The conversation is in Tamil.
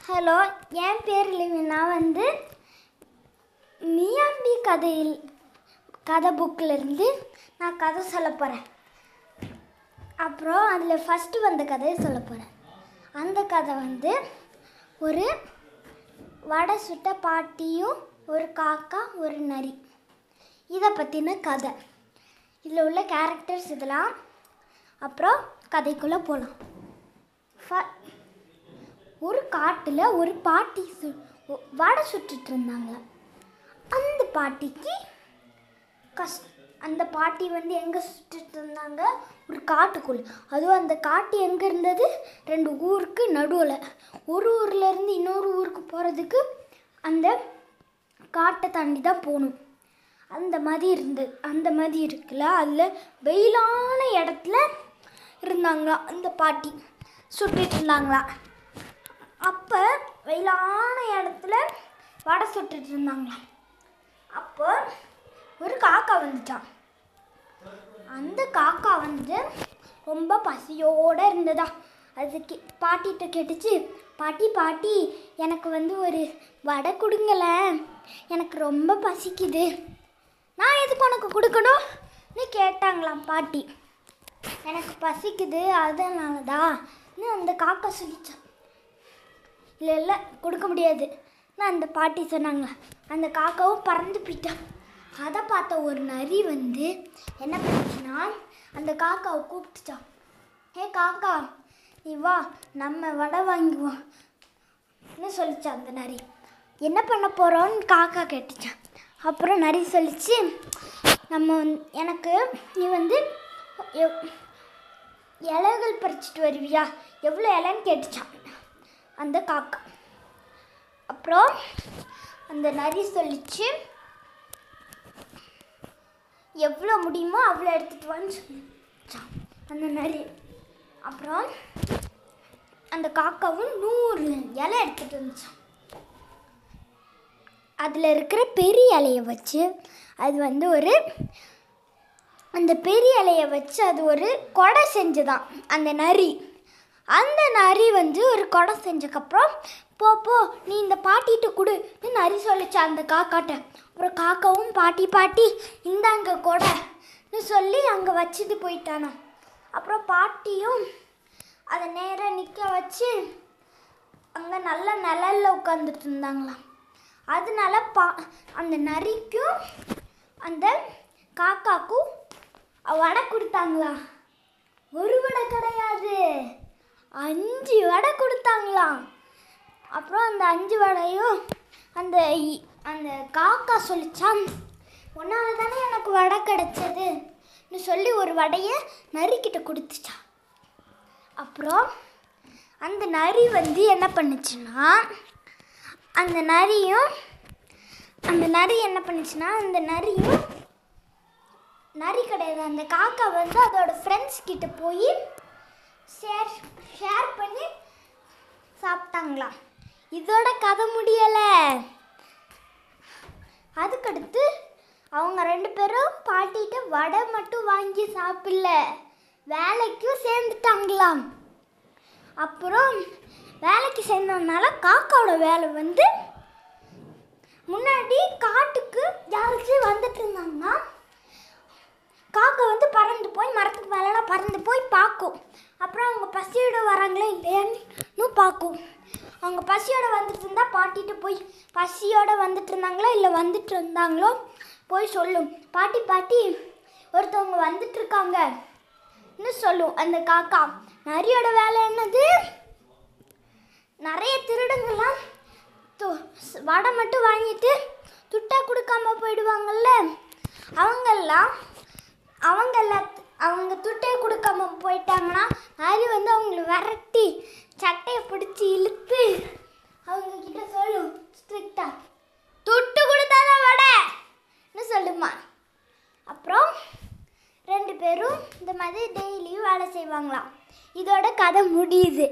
ஹலோ என் பேர் லிவினா வந்து மியாம்பி கதையில் கதை புக்கில் இருந்து நான் கதை சொல்ல போகிறேன் அப்புறம் அதில் ஃபஸ்ட்டு வந்த கதையை சொல்ல போகிறேன் அந்த கதை வந்து ஒரு வடை சுட்ட பாட்டியும் ஒரு காக்கா ஒரு நரி. இதை பற்றின கதை. இதில் உள்ள கேரக்டர்ஸ் இதெல்லாம். அப்புறம் கதைக்குள்ளே போகலாம் ஃப ஒரு காட்டில் ஒரு பாட்டி சு வடை சுட்டுட்டு இருந்தாங்க அந்த பாட்டிக்கு கஷ் அந்த பாட்டி வந்து எங்கே சுட்டுட்டு இருந்தாங்க ஒரு காட்டுக்குள்ளே அதுவும் அந்த காட்டு எங்கே இருந்தது? ரெண்டு ஊருக்கு நடுவில். ஒரு ஊர்லேருந்து இன்னொரு ஊருக்கு போகிறதுக்கு அந்த காட்டை தாண்டி தான் போகணும். அந்த மாதிரி இருந்து அந்த மாதிரி இருக்குல்ல அதில் வெயிலான இடத்துல இருந்தாங்களா அந்த பாட்டி. சுட்டுட்டு இருந்தாங்களா அப்போ வெயிலான இடத்துல வடை சுட்டுட்டு இருந்தாங்களாம். அப்போ ஒரு காக்கா வந்துச்சான் அந்த காக்கா வந்து ரொம்ப பசியோடு இருந்ததா. அதுக்கு பாட்டிகிட்ட கேட்டுச்சு பாட்டி பாட்டி எனக்கு வந்து ஒரு வடை கொடுங்களேன் எனக்கு ரொம்ப பசிக்குது. நான் எதுக்கு உனக்கு கொடுக்கணும்னு கேட்டாங்களாம் பாட்டி. எனக்கு பசிக்குது அதனால தான் அந்த காக்கா சொல்லிச்சான் இல்லை இல்லை கொடுக்க முடியாது. நான் அந்த பாட்டி சொன்னாங்க. அந்த காக்காவும் பறந்து போயிட்டான் அதை பார்த்த ஒரு நரி வந்து என்ன பண்ணுச்சுன்னா அந்த காக்காவை கூப்பிட்டுச்சான் ஏ காக்கா நீ வா நம்ம வடை வாங்குவோம் ன்னு சொல்லிச்சான் அந்த நரி. என்ன பண்ண போகிறோன்னு காக்கா கேட்டுச்சான் அப்புறம் நரி சொல்லிச்சு நம்ம வந்து- எனக்கு நீ வந்து இலைகள் பறிச்சிட்டு வருவியா? எவ்வளோ இலைன்னு கேட்டுச்சான் அந்த காக்கா. அப்புறம் அந்த நரி சொல்லிச்சு எவ்வளோ முடியுமோ அவ்வளோ எடுத்துகிட்டு வான்னு சொல்லிச்சான் அந்த நரி. அப்புறம் அந்த காக்காவும் நூறு இலை எடுத்துகிட்டு வந்துச்சான் அதில் இருக்கிற பெரிய இலையை வச்சு அது வந்து ஒரு அந்த பெரிய இலையை வச்சு அது ஒரு கொடை செஞ்சுதான் அந்த நரி. அந்த நரி வந்து ஒரு குடம் செஞ்சக்கப்புறம் போ போ நீ இந்த பாட்டிகிட்ட கொடுன்னு நரி சொல்லிச்சா அந்த காக்காட்ட. அப்புறம் காக்காவும் பாட்டி பாட்டி இந்தாங்க கொடைன்னு சொல்லி அங்கே வச்சுட்டு போயிட்டானா. அப்புறம் பாட்டியும் அதை நேராக நிற்க வச்சு அங்கே நல்ல நிழலில் உட்காந்துட்டு இருந்தாங்களாம். அதனால பா அந்த நரிக்கும் அந்த காக்காக்கும் வடை கொடுத்தாங்களா ஒரு வடை கிடையாது. கொடுத்தாங்களாம் அப்புறம் அந்த அஞ்சு வடையும் அந்த இ- அந்த காக்கா சொல்லிச்சான் உன்னால தானே எனக்கு வடை கிடச்சதுன்னு சொல்லி ஒரு வடையை நரிக்கிட்ட கொடுத்துச்சான் அப்புறம் அந்த நரி வந்து என்ன பண்ணுச்சுன்னா அந்த நரியும் அந்த நரி என்ன பண்ணுச்சுன்னா அந்த நரியும் நரி கிடையாது. அந்த காக்கா வந்து அதோட ஃப்ரெண்ட்ஸ் கிட்ட போய் ஷேர் ஷேர் பண்ணி சாப்பிட்டாங்களாம் இதோட கதை முடியலை. அதுக்கடுத்து அவங்க ரெண்டு பேரும் பாட்டிகிட்ட வடை மட்டும் வாங்கி சாப்பிடல. வேலைக்கும் சேர்ந்துட்டாங்களாம். அப்புறம் வேலைக்கு சேர்ந்ததுனால காக்காவோட வேலை வந்து முன்னாடி காட்டுக்கு யாராச்சும் வந்துட்டு இருந்தாங்கன்னா காக்கா வந்து பறந்து போய் மரத்துக்கு மேலாம் பறந்து போய் பார்க்கும். அப்புறம் அவங்க பசியோட வராங்களே இல்லையான்னு பார்க்கும். அவங்க பசியோட வந்துட்டு இருந்தா பாட்டிட்டு போய் பசியோட வந்துட்டு இருந்தாங்களோ இல்லை வந்துட்டு இருந்தாங்களோ போய் சொல்லும். பாட்டி பாட்டி ஒருத்தவங்க வந்துட்டுருக்காங்கன்னு சொல்லும். அந்த காக்கா நரியோட வேலை என்னது? நிறைய திருடங்கள்லாம் து- வடை மட்டும் வாங்கிட்டு துட்டா கொடுக்காம போயிடுவாங்கல்ல. அவங்கெல்லாம் அவங்க அவங்க துட்டையை கொடுக்காம போயிட்டாங்கன்னா அது வந்து அவங்கள விரட்டி சட்டையை பிடிச்சி இழுத்து அவங்க கிட்ட சொல்லும் ஸ்ட்ரிக்டா துட்டு கொடுத்தாதான் வடைன்னு சொல்லுமா? அப்புறம் ரெண்டு பேரும் இந்த மாதிரி டெய்லியும் வேலை செய்வாங்களாம். இதோட கதை முடியுது.